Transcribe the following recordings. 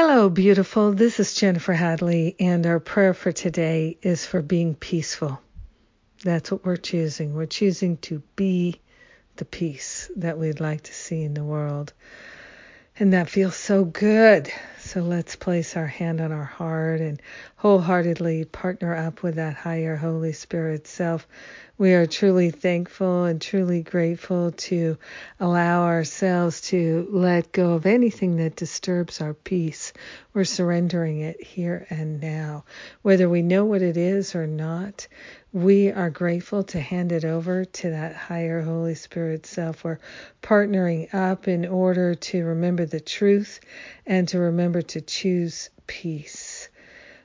Hello, beautiful. This is Jennifer Hadley, and our prayer for today is for being peaceful. That's what we're choosing. We're choosing to be the peace that we'd like to see in the world. And that feels so good. So let's place our hand on our heart and wholeheartedly partner up with that higher Holy Spirit self. We are truly thankful and truly grateful to allow ourselves to let go of anything that disturbs our peace. We're surrendering it here and now. Whether we know what it is or not, we are grateful to hand it over to that higher Holy Spirit self. We're partnering up in order to remember the truth and to remember to choose peace.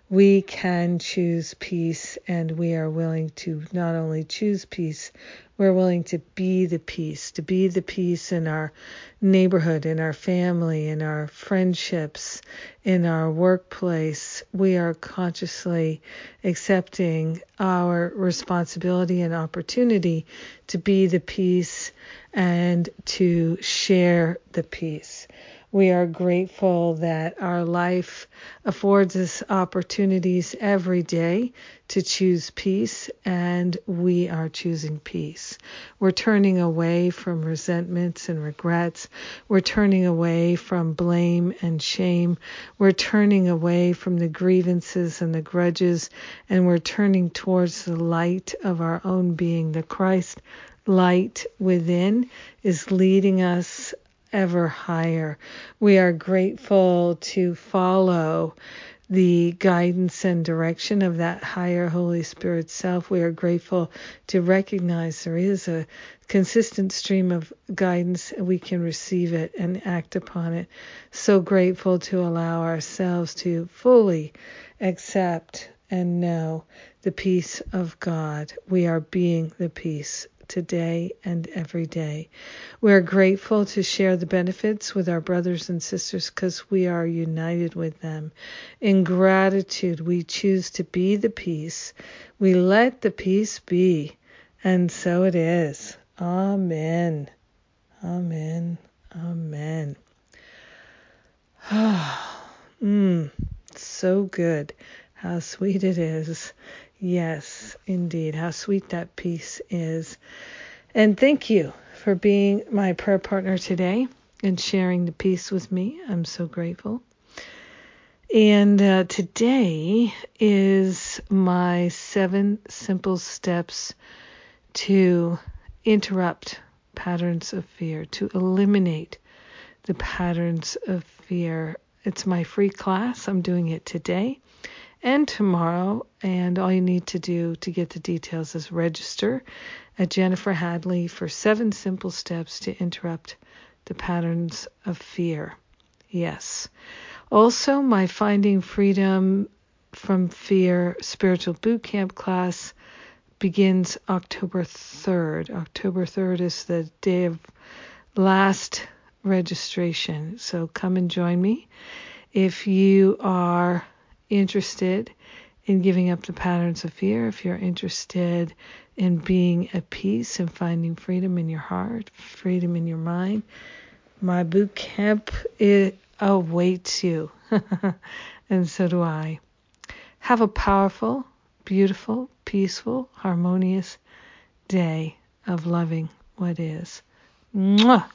We can choose peace, and we are willing to not only choose peace, we're willing to be the peace, to be the peace in our neighborhood, in our family, in our friendships, in our workplace. We are consciously accepting our responsibility and opportunity to be the peace and to share the peace. We are grateful that our life affords us opportunities every day to choose peace, and we are choosing peace. We're turning away from resentments and regrets. We're turning away from blame and shame. We're turning away from the grievances and the grudges, and we're turning towards the light of our own being. The Christ light within is leading us ever higher. We are grateful to follow the guidance and direction of that higher Holy Spirit self. We are grateful to recognize there is a consistent stream of guidance. We can receive it and act upon it. So grateful to allow ourselves to fully accept and know the peace of God. We are being the peace today and every day. We are grateful to share the benefits with our brothers and sisters because we are united with them. In gratitude, we choose to be the peace. We let the peace be. And so it is. Amen. Amen. Amen. Ah, mm, so good. How sweet it is. Yes, indeed. How sweet that peace is. And thank you for being my prayer partner today and sharing the peace with me. I'm so grateful. And uh, today is my seven simple steps to interrupt patterns of fear, to eliminate the patterns of fear. It's my free class. I'm doing it today and tomorrow. And all you need to do to get the details is register at Jennifer Hadley for seven simple steps to interrupt the patterns of fear. Yes. Also, my Finding Freedom from Fear spiritual boot camp class begins October 3rd. October 3rd is the day of last registration. So come and join me. If you are interested in giving up the patterns of fear, if you're interested in being at peace and finding freedom in your heart, freedom in your mind, my boot camp it awaits you. and so do I. Have a powerful, beautiful, peaceful, harmonious day of loving what is. Mwah!